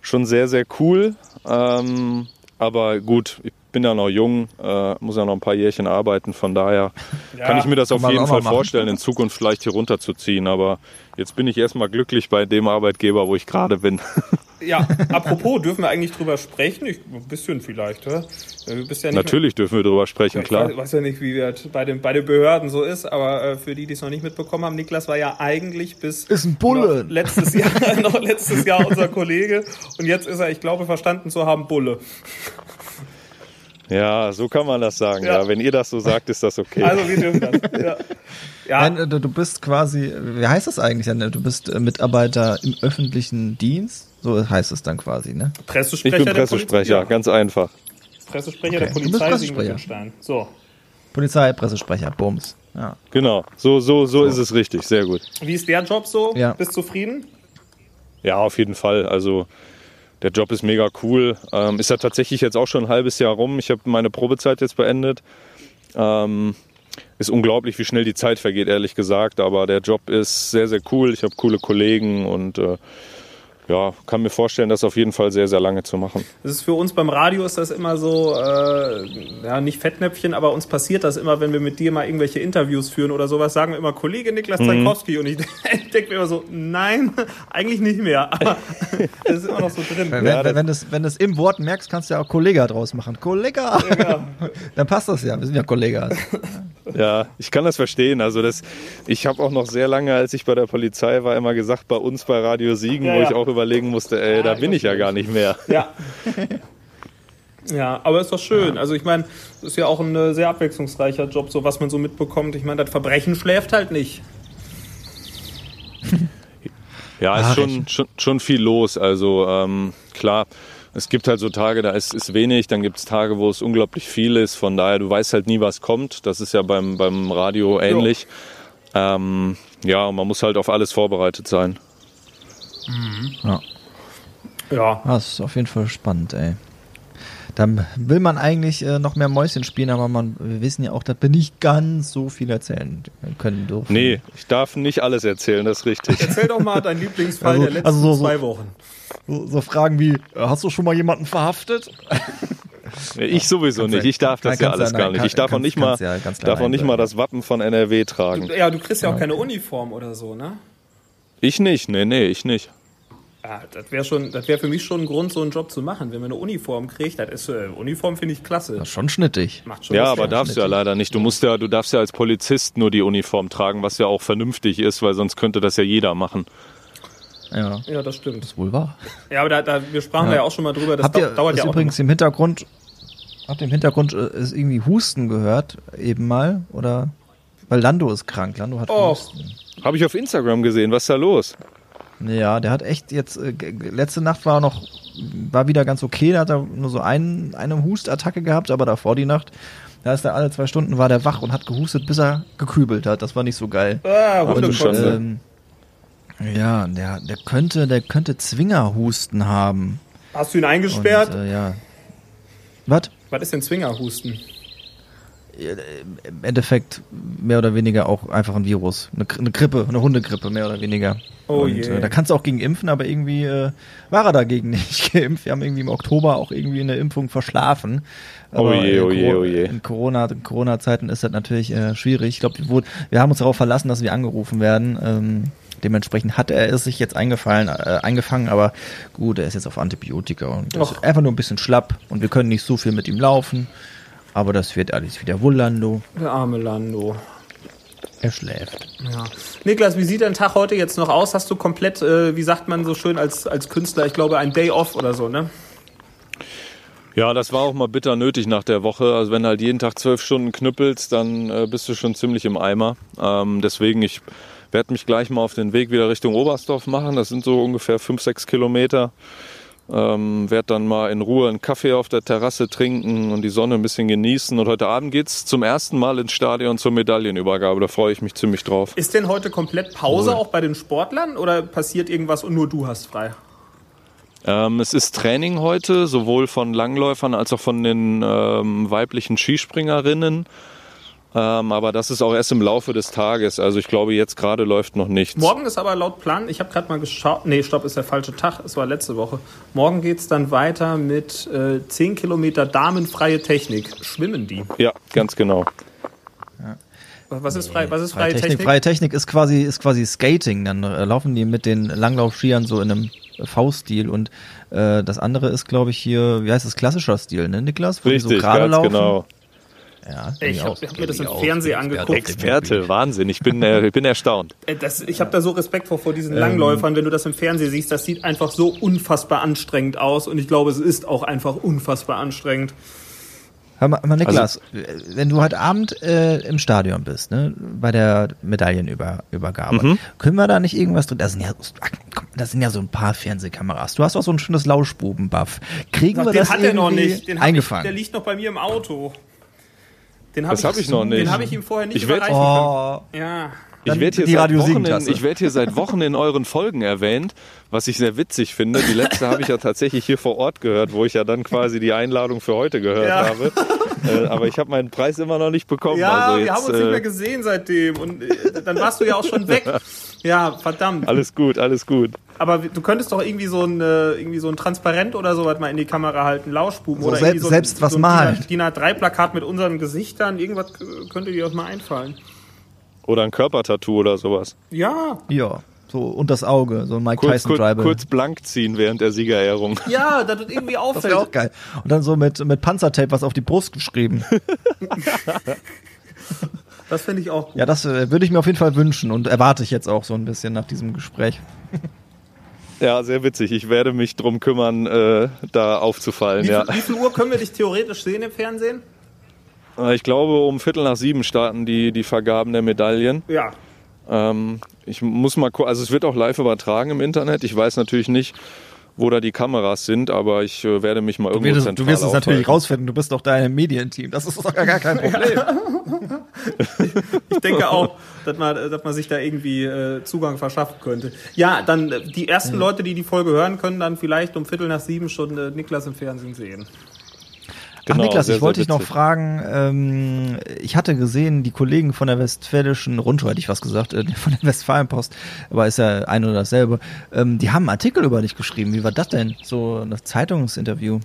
schon sehr, sehr cool. Ähm, aber gut, ich bin ja noch jung, äh, muss ja noch ein paar Jährchen arbeiten. Von daher ja, kann ich mir das auf jeden Fall vorstellen, in Zukunft vielleicht hier runterzuziehen. Aber jetzt bin ich erstmal glücklich bei dem Arbeitgeber, wo ich gerade bin. (laughs) Ja, apropos, dürfen wir eigentlich drüber sprechen? Ich, ein bisschen vielleicht, oder? Du bist ja Natürlich mehr, dürfen wir drüber sprechen, klar. Ich weiß, weiß ja nicht, wie das bei den, bei den Behörden so ist, aber äh, für die, die es noch nicht mitbekommen haben, Niklas war ja eigentlich bis ist ein Bulle. Noch letztes, Jahr, (laughs) noch letztes Jahr unser Kollege und jetzt ist er, ich glaube, verstanden zu haben, Bulle. Ja, so kann man das sagen. Ja. ja. wenn ihr das so sagt, ist das okay. Also wir dürfen das. (laughs) Ja. Ja. Nein, du bist quasi, wie heißt das eigentlich? Du bist äh, Mitarbeiter im öffentlichen Dienst, so heißt es dann quasi, ne? Pressesprecher. Ich bin Pressesprecher, ganz einfach. Pressesprecher okay. der Polizei Siegen-Wittgenstein. So. Polizei, Pressesprecher, Bums. Ja. Genau, so, so, so, so, ist es richtig, sehr gut. Wie ist der Job so? Ja. Bist du zufrieden? Ja, auf jeden Fall. Also der Job ist mega cool. Ähm, ist ja tatsächlich jetzt auch schon ein halbes Jahr rum. Ich habe meine Probezeit jetzt beendet. Ähm, ist unglaublich, wie schnell die Zeit vergeht, ehrlich gesagt. Aber der Job ist sehr, sehr cool. Ich habe coole Kollegen und äh, ja, kann mir vorstellen, das auf jeden Fall sehr, sehr lange zu machen. Das ist für uns beim Radio ist das immer so, äh, ja, nicht Fettnäpfchen, aber uns passiert das immer, wenn wir mit dir mal irgendwelche Interviews führen oder sowas, sagen wir immer Kollege Niklas Zankowski mhm. und ich (laughs) denke mir immer so, nein, eigentlich nicht mehr, aber (laughs) das ist immer noch so drin. Wenn, ja, wenn, wenn, das, wenn du es im Wort merkst, kannst du ja auch Kollega draus machen. Kollega! Ja. (laughs) Dann passt das ja, wir sind ja Kollegas. Ja, ich kann das verstehen. Also das, ich habe auch noch sehr lange, als ich bei der Polizei war, immer gesagt, bei uns bei Radio Siegen, ja, wo ich auch überlegen musste, ey, da bin ich ja gar nicht mehr. (laughs) Ja. Ja, aber ist doch schön. Also ich meine, es ist ja auch ein äh, sehr abwechslungsreicher Job, so was man so mitbekommt. Ich meine, das Verbrechen schläft halt nicht. (laughs) Ja, ist schon, schon, schon viel los. Also ähm, klar, es gibt halt so Tage, da ist, ist wenig, dann gibt es Tage, wo es unglaublich viel ist. Von daher, du weißt halt nie, was kommt. Das ist ja beim, beim Radio ähnlich. Ähm, ja, man muss halt auf alles vorbereitet sein. Mhm. Ja. Ja. Das ist auf jeden Fall spannend, ey. Dann will man eigentlich äh, noch mehr Mäuschen spielen, aber man, wir wissen ja auch, dass wir nicht ganz so viel erzählen können dürfen. Nee, ich darf nicht alles erzählen, das ist richtig. (laughs) Erzähl doch mal deinen (laughs) Lieblingsfall also, der letzten also so, zwei Wochen. So, so, Fragen wie, hast du schon mal jemanden verhaftet? Ich sowieso nicht. Ich darf das ja alles gar nicht. Ich darf auch nicht mal, darf auch nicht mal das Wappen von NRW tragen. Du, ja, du kriegst ja auch keine Uniform oder so, ne? Ich nicht. Nee, nee, ich nicht. Ja, das wäre schon, das wäre für mich schon ein Grund, so einen Job zu machen. Wenn man eine Uniform kriegt, das ist äh, Uniform finde ich klasse. Das ist schon schnittig. Macht schon ja, aber darfst du ja leider nicht. Du musst ja, du darfst ja als Polizist nur die Uniform tragen, was ja auch vernünftig ist, weil sonst könnte das ja jeder machen. Ja, ja das stimmt. Das ist wohl wahr. Ja, aber da, da wir sprachen ja. ja auch schon mal drüber. Das Habt ihr, dauert ja auch. übrigens im Hintergrund Habt ihr im Hintergrund äh, ist irgendwie Husten gehört, eben mal? Oder? Weil Lando ist krank. Lando hat Oh. Husten. Habe ich auf Instagram gesehen. Was ist da los? Ja, der hat echt jetzt, äh, letzte Nacht war noch, war wieder ganz okay, da hat er nur so ein, eine Hustattacke gehabt, aber davor die Nacht, da ist er alle zwei Stunden war der wach und hat gehustet, bis er gekübelt hat. Das war nicht so geil. Ah, Aber du Hundekotze. schon? Ähm, ja, der, der könnte, der könnte Zwingerhusten haben. Hast du ihn Und, eingesperrt? äh, ja. Was? Was ist denn Zwingerhusten? Im Endeffekt mehr oder weniger auch einfach ein Virus. Eine, eine Grippe, eine Hundegrippe, mehr oder weniger. Oh und, je. Äh, da kannst du auch gegen impfen, aber irgendwie äh, war er dagegen (laughs) nicht geimpft. Wir haben irgendwie im Oktober auch irgendwie eine Impfung verschlafen. Aber Oh je, in oh je, oh je. In Corona, Corona-Zeiten ist das natürlich äh, schwierig. Ich glaube, wir, wir haben uns darauf verlassen, dass wir angerufen werden. Ähm, dementsprechend hat er es sich jetzt eingefallen, äh, eingefangen, aber gut, er ist jetzt auf Antibiotika und ist einfach nur ein bisschen schlapp und wir können nicht so viel mit ihm laufen. Aber das wird alles wieder wohl, Lando. Der arme Lando. Er schläft. Ja. Niklas, wie sieht dein Tag heute jetzt noch aus? Hast du komplett, äh, wie sagt man so schön als, als Künstler, ich glaube, ein Day off oder so, ne? Ja, das war auch mal bitter nötig nach der Woche. Also wenn du halt jeden Tag zwölf Stunden knüppelst, dann äh, bist du schon ziemlich im Eimer. Ähm, deswegen, ich werde mich gleich mal auf den Weg wieder Richtung Oberstdorf machen. Das sind so ungefähr fünf, sechs Kilometer. Ähm, werde dann mal in Ruhe einen Kaffee auf der Terrasse trinken und die Sonne ein bisschen genießen. Und heute Abend geht's zum ersten Mal ins Stadion zur Medaillenübergabe. Da freue ich mich ziemlich drauf. Ist denn heute komplett Pause auch bei den Sportlern oder passiert irgendwas und nur du hast frei? Ähm, es ist Training heute, sowohl von Langläufern als auch von den ähm, weiblichen Skispringerinnen. Ähm, aber das ist auch erst im Laufe des Tages. Also ich glaube, jetzt gerade läuft noch nichts. Morgen ist aber laut Plan, ich habe gerade mal geschaut, nee, stopp, ist der falsche Tag, es war letzte Woche. Morgen geht's dann weiter mit äh, 10 Kilometer damenfreie Technik. Schwimmen die? Ja, ganz genau. Was ist, frei, was ist Freie freie Technik, Technik? freie Technik ist quasi, ist quasi Skating. Dann äh, laufen die mit den Langlaufskiern so in einem V-Stil und äh, das andere ist, glaube ich, hier, wie heißt das, klassischer Stil, ne, Niklas? Wo die Richtig, so gerade ganz laufen. genau. Ja, Ich bin hab- mir das im Fernsehen Experte. angeguckt. Experte, Wahnsinn. Ich bin, äh, ich bin erstaunt. Äh, Das, ich habe da so Respekt vor, vor Ähm. diesen Langläufern, wenn du das im Fernsehen siehst, das sieht einfach so unfassbar anstrengend aus und ich glaube, es ist auch einfach unfassbar anstrengend. Hör mal, mal Niklas, Also wenn du heute Abend äh, im Stadion bist, ne, bei der Medaillenübergabe, Mhm. können wir da nicht irgendwas drin? Das sind ja, ach, das sind ja so ein paar Fernsehkameras. Du hast auch so ein schönes Lauschbuben-Buff. Kriegen wir den das hat er noch irgendwie nicht. Den eingefangen? Ich, der liegt noch bei mir im Auto. Den hab Das hab ich noch nicht. Den habe ich ihm vorher nicht Ich werd- überreichen oh, können. Ja. Ich werde hier, werd hier seit Wochen in euren Folgen erwähnt, was ich sehr witzig finde. Die letzte habe ich ja tatsächlich hier vor Ort gehört, wo ich ja dann quasi die Einladung für heute gehört Ja. habe. Äh, aber ich habe meinen Preis immer noch nicht bekommen. Ja, also wir jetzt, haben uns nicht mehr äh, gesehen seitdem und äh, dann warst du ja auch schon weg. (laughs) Ja, verdammt. alles gut, alles gut. Aber du könntest doch irgendwie so ein, äh, irgendwie so ein Transparent oder sowas mal in die Kamera halten, Lauschbuben So oder selbst- irgendwie so, ein- selbst was so ein malen. DIN A3-Plakat mit unseren Gesichtern, irgendwas könnte dir auch mal einfallen. Oder ein Körpertattoo oder sowas. Ja, ja, so und das Auge, so ein Mike Kurz, Tyson kurz, Tribal. kurz blank ziehen während der Siegerehrung. (laughs) ja, dass das irgendwie das auffällt. wäre auch geil. Und dann so mit, mit Panzertape was auf die Brust geschrieben. (laughs) Das finde ich auch gut. Ja, das äh, würde ich mir auf jeden Fall wünschen und erwarte ich jetzt auch so ein bisschen nach diesem Gespräch. (laughs) Ja, sehr witzig. Ich werde mich drum kümmern, äh, da aufzufallen. Wie, Ja. viel, wie viel Uhr können wir dich theoretisch sehen im Fernsehen? Äh, Ich glaube, um Viertel nach sieben starten die, die Vergaben der Medaillen. Ja. Ähm, ich muss mal gucken, also es wird auch live übertragen im Internet. Ich weiß natürlich nicht, wo da die Kameras sind, aber ich äh, werde mich mal Du irgendwo wirst, zentral du wirst es natürlich rausfinden, du bist doch da im Medienteam. Das ist doch gar, gar kein (laughs) Problem. Ich denke auch, dass man, dass man sich da irgendwie äh, Zugang verschaffen könnte. Ja, dann äh, die ersten Leute, die die Folge hören, können dann vielleicht um Viertel nach sieben schon äh, Niklas im Fernsehen sehen. Genau, Ach Niklas, sehr, ich wollte dich noch fragen, ähm, ich hatte gesehen, die Kollegen von der Westfälischen Rundschau, hätte ich was gesagt, äh, von der Westfalenpost, aber ist ja ein oder dasselbe, ähm, die haben einen Artikel über dich geschrieben. Wie war das denn? So ein Zeitungsinterview.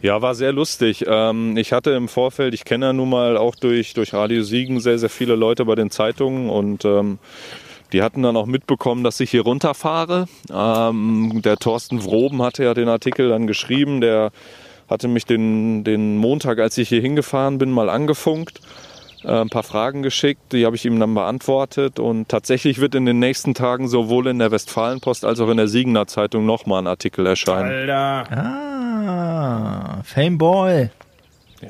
Ja, war sehr lustig. Ähm, ich hatte im Vorfeld, ich kenne ja nun mal auch durch, durch Radio Siegen sehr, sehr viele Leute bei den Zeitungen und ähm, die hatten dann auch mitbekommen, dass ich hier runterfahre. Ähm, der Thorsten Wroben hatte ja den Artikel dann geschrieben, der hatte mich den, den Montag, als ich hier hingefahren bin, mal angefunkt, äh, ein paar Fragen geschickt, die habe ich ihm dann beantwortet und tatsächlich wird in den nächsten Tagen sowohl in der Westfalenpost als auch in der Siegener Zeitung nochmal ein Artikel erscheinen. Alter. Ah, Fameboy.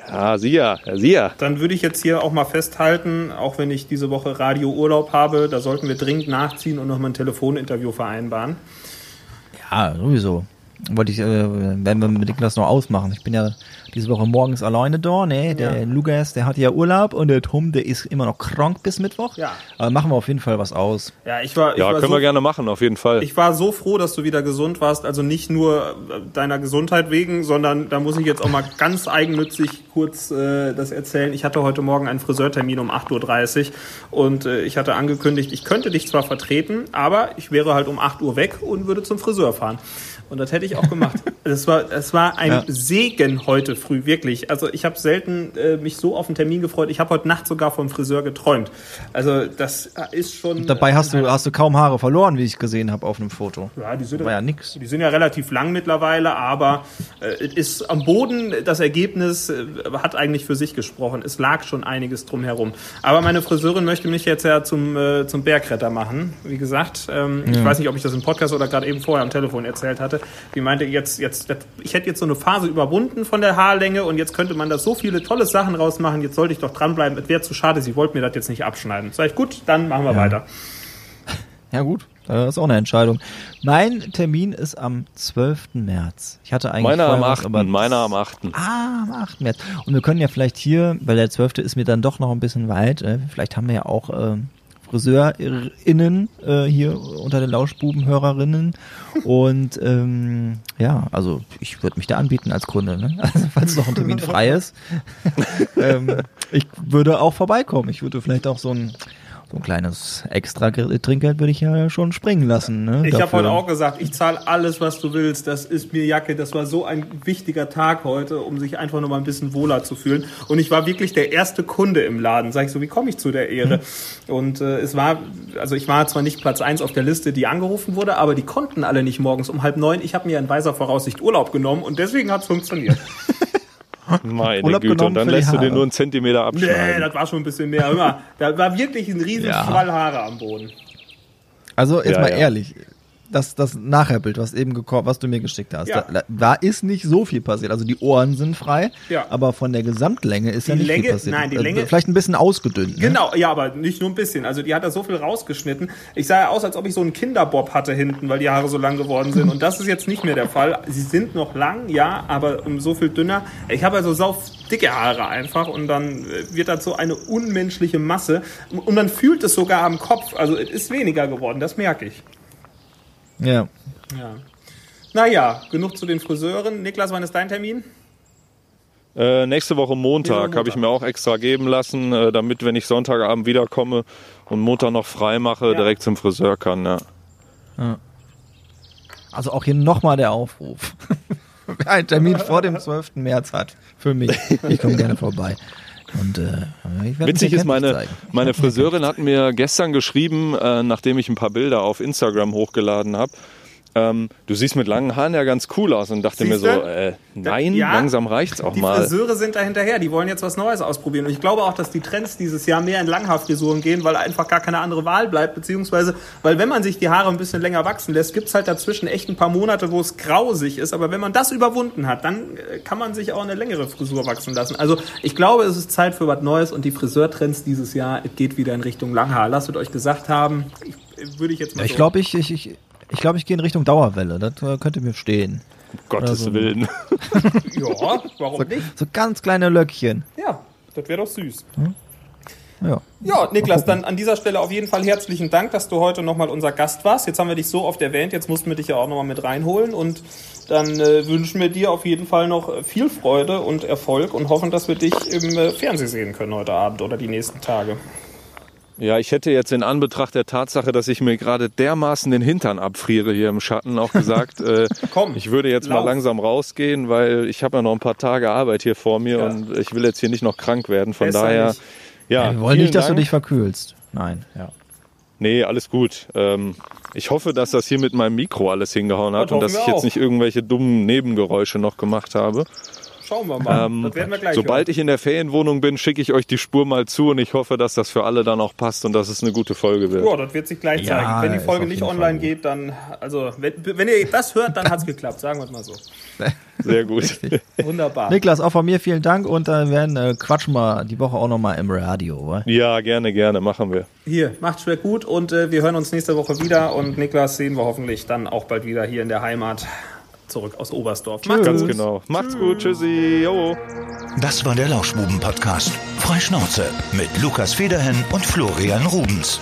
Ja, sieh ja, ja, sieh ja. Dann würde ich jetzt hier auch mal festhalten, auch wenn ich diese Woche Radiourlaub habe, da sollten wir dringend nachziehen und nochmal ein Telefoninterview vereinbaren. Ja, sowieso. Wollte ich, äh, werden wir mit Niklas noch ausmachen. Ich bin ja diese Woche morgens alleine da, ne? Der Ja. Lukas, der hat ja Urlaub und der Tom, der ist immer noch krank bis Mittwoch. Ja. Aber machen wir auf jeden Fall was aus. Ja, ich war, ich Ja, war können so wir gerne machen, auf jeden Fall. Ich war so froh, dass du wieder gesund warst. Also nicht nur äh, deiner Gesundheit wegen, sondern da muss ich jetzt auch mal ganz eigennützig kurz äh, das erzählen. Ich hatte heute Morgen einen Friseurtermin um 8.30 Uhr und äh, ich hatte angekündigt, ich könnte dich zwar vertreten, aber ich wäre halt um 8 Uhr weg und würde zum Friseur fahren. Und das hätte ich auch gemacht. (laughs) Es war, es war ein Ja. Segen heute früh, wirklich. Also ich habe selten äh, mich so auf einen Termin gefreut. Ich habe heute Nacht sogar vom Friseur geträumt. Also das ist schon... Dabei hast du, hast du kaum Haare verloren, wie ich gesehen habe auf einem Foto. Ja, die sind War ja nix. Die sind ja relativ lang mittlerweile, aber äh, es ist am Boden, das Ergebnis äh, hat eigentlich für sich gesprochen. Es lag schon einiges drum herum. Aber meine Friseurin möchte mich jetzt ja zum, äh, zum Bergretter machen. Wie gesagt, ähm, ich weiß nicht, ob ich das im Podcast oder gerade eben vorher am Telefon erzählt hatte. Die meinte jetzt, jetzt, ich hätte jetzt so eine Phase überwunden von der Haarlänge und jetzt könnte man da so viele tolle Sachen rausmachen. Jetzt sollte ich doch dranbleiben. Es wäre zu schade, sie wollte mir das jetzt nicht abschneiden. Sag ich, gut, dann machen wir weiter. (laughs) Ja gut, das ist auch eine Entscheidung. Mein Termin ist am 12. März. Ich hatte eigentlich Meiner am vorher was, 8., aber meiner am 8. Ah, am 8. März. Und wir können ja vielleicht hier, weil der 12. ist mir dann doch noch ein bisschen weit, äh, vielleicht haben wir ja auch äh, FriseurInnen äh, hier unter den Lauschbubenhörerinnen. Und ähm, ja, also ich würde mich da anbieten als Kunde, ne? Also falls noch ein Termin frei ist. (laughs) ähm, ich würde auch vorbeikommen. Ich würde vielleicht auch so ein so ein kleines extra Trinkgeld würde ich ja schon springen lassen. Ne, Ich habe heute auch gesagt, ich zahle alles, was du willst. Das ist mir Jacke. Das war so ein wichtiger Tag heute, um sich einfach noch mal ein bisschen wohler zu fühlen. Und ich war wirklich der erste Kunde im Laden. Sag ich so, wie komme ich zu der Ehre? Und äh, es war, also ich war zwar nicht Platz eins auf der Liste, die angerufen wurde, aber die konnten alle nicht morgens um halb neun. Ich habe mir in weiser Voraussicht Urlaub genommen und deswegen hat es funktioniert. (laughs) Meine Urlaub Güte, und dann lässt du den nur einen Zentimeter nee, abschneiden. das war schon ein bisschen mehr. Mal, da war wirklich ein riesen Ja. Schwall Haare am Boden. Also jetzt Ja, mal ja. ehrlich, das, das Nachherbild, was eben gekommen, was du mir geschickt hast, Ja. da, da, ist nicht so viel passiert. Also die Ohren sind frei, Ja. aber von der Gesamtlänge ist ja Die nicht Länge- viel passiert. nein, die Äh, Länge- Vielleicht ein bisschen ausgedünnt. Ne? Genau, ja, aber nicht nur ein bisschen. Also die hat da so viel rausgeschnitten. Ich sah ja aus, als ob ich so einen Kinderbob hatte hinten, weil die Haare so lang geworden sind. Und das ist jetzt nicht mehr der Fall. Sie sind noch lang, ja, aber um so viel dünner. Ich habe also sau dicke Haare einfach und dann äh, wird das so eine unmenschliche Masse. Und man fühlt es sogar am Kopf. Also es ist weniger geworden, das merke ich. Ja. Ja. Naja, genug zu den Friseuren. Niklas, wann ist dein Termin? Äh, nächste Woche Montag habe ich mir auch extra geben lassen, äh, damit, wenn ich Sonntagabend wiederkomme und Montag noch frei mache, Ja. direkt zum Friseur kann. Ja. Also auch hier nochmal der Aufruf. (laughs) Wer einen Termin vor dem 12. März hat, für mich, ich komme gerne vorbei. Und äh, Witzig ist, meine, meine Friseurin hat mir gestern geschrieben, äh, nachdem ich ein paar Bilder auf Instagram hochgeladen habe, ähm, du siehst mit langen Haaren ja ganz cool aus und dachte mir so, Siehste? äh, nein, Ja. langsam reicht's auch Die mal. Friseure sind da hinterher, die wollen jetzt was Neues ausprobieren. Und ich glaube auch, dass die Trends dieses Jahr mehr in Langhaarfrisuren gehen, weil einfach gar keine andere Wahl bleibt. Beziehungsweise, weil wenn man sich die Haare ein bisschen länger wachsen lässt, gibt's halt dazwischen echt ein paar Monate, wo es grausig ist. Aber wenn man das überwunden hat, dann äh, kann man sich auch eine längere Frisur wachsen lassen. Also ich glaube, es ist Zeit für was Neues und die Friseurtrends dieses Jahr, es geht wieder in Richtung Langhaar. Lasst es euch gesagt haben. Ich, äh, würde ich jetzt mal Ich so- glaube, ich, ich, ich, ich, glaub, ich gehe in Richtung Dauerwelle. Das äh, könnte mir stehen. Um Gottes Also- Willen. (laughs) Ja, warum nicht? So ganz kleine Löckchen. Ja, das wäre doch süß. Ja. Ja, Niklas, dann an dieser Stelle auf jeden Fall herzlichen Dank, dass du heute nochmal unser Gast warst. Jetzt haben wir dich so oft erwähnt, jetzt mussten wir dich ja auch nochmal mit reinholen und dann äh, wünschen wir dir auf jeden Fall noch äh, viel Freude und Erfolg und hoffen, dass wir dich im äh, Fernsehen sehen können heute Abend oder die nächsten Tage. Ja, ich hätte jetzt in Anbetracht der Tatsache, dass ich mir gerade dermaßen den Hintern abfriere hier im Schatten, auch gesagt, (laughs) äh, Komm, ich würde jetzt mal lauf. langsam rausgehen, weil ich habe ja noch ein paar Tage Arbeit hier vor mir Ja. und ich will jetzt hier nicht noch krank werden. Von Besser daher, nicht. ja, Wir wollen nicht, dass Dank. du dich verkühlst. Nein, ja. Nee, alles gut. Ähm, ich hoffe, dass das hier mit meinem Mikro alles hingehauen hat Das und dass ich jetzt auch. nicht irgendwelche dummen Nebengeräusche noch gemacht habe. Schauen wir mal. Ähm, das werden wir gleich sobald hören. ich in der Ferienwohnung bin, schicke ich euch die Spur mal zu und ich hoffe, dass das für alle dann auch passt und dass es eine gute Folge wird. Ja, das wird sich gleich Ja, zeigen. Wenn die Folge nicht online geht, dann, also, wenn, wenn ihr das hört, dann hat's (laughs) geklappt, sagen wir es mal so. (laughs) Sehr gut. Wunderbar. Niklas, auch von mir vielen Dank und dann werden äh, quatschen wir die Woche auch nochmal im Radio. Wa? ja, gerne, gerne, machen wir. Hier, macht schwer gut und äh, wir hören uns nächste Woche wieder und Niklas sehen wir hoffentlich dann auch bald wieder hier in der Heimat zurück aus Oberstdorf. Macht's Ganz gut. genau. Macht's gut, tschüssi, jo. Das war der Lauschbuben-Podcast. Freischnauze mit Lukas Federhen und Florian Rubens.